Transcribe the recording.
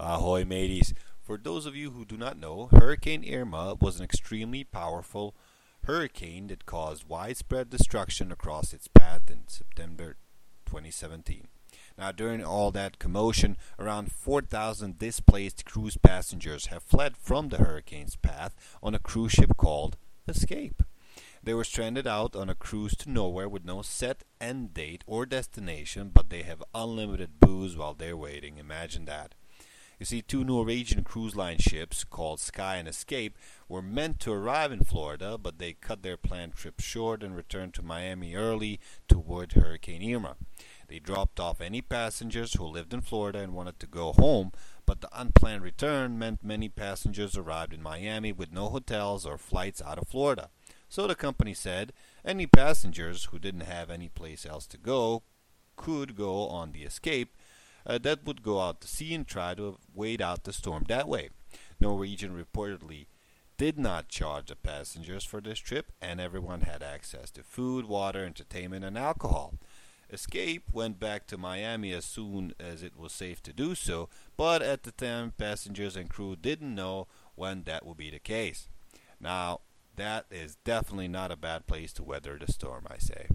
Ahoy, mateys! For those of you who do not know, Hurricane Irma was an extremely powerful hurricane that caused widespread destruction across its path in September 2017. Now, during all that commotion, around 4,000 displaced cruise passengers have fled from the hurricane's path on a cruise ship called Escape. They were stranded out on a cruise to nowhere with no set end date or destination, but they have unlimited booze while they're waiting. Imagine that. You see, two Norwegian cruise line ships called Sky and Escape were meant to arrive in Florida, but they cut their planned trip short and returned to Miami early to avoid Hurricane Irma. They dropped off any passengers who lived in Florida and wanted to go home, but the unplanned return meant many passengers arrived in Miami with no hotels or flights out of Florida. So the company said any passengers who didn't have any place else to go could go on the escape uh, that would go out to sea and try to wait out the storm that way. Norwegian reportedly did not charge the passengers for this trip, and everyone had access to food, water, entertainment, and alcohol. Escape went back to Miami as soon as it was safe to do so, but at the time, passengers and crew didn't know when that would be the case. Now, that is definitely not a bad place to weather the storm, I say.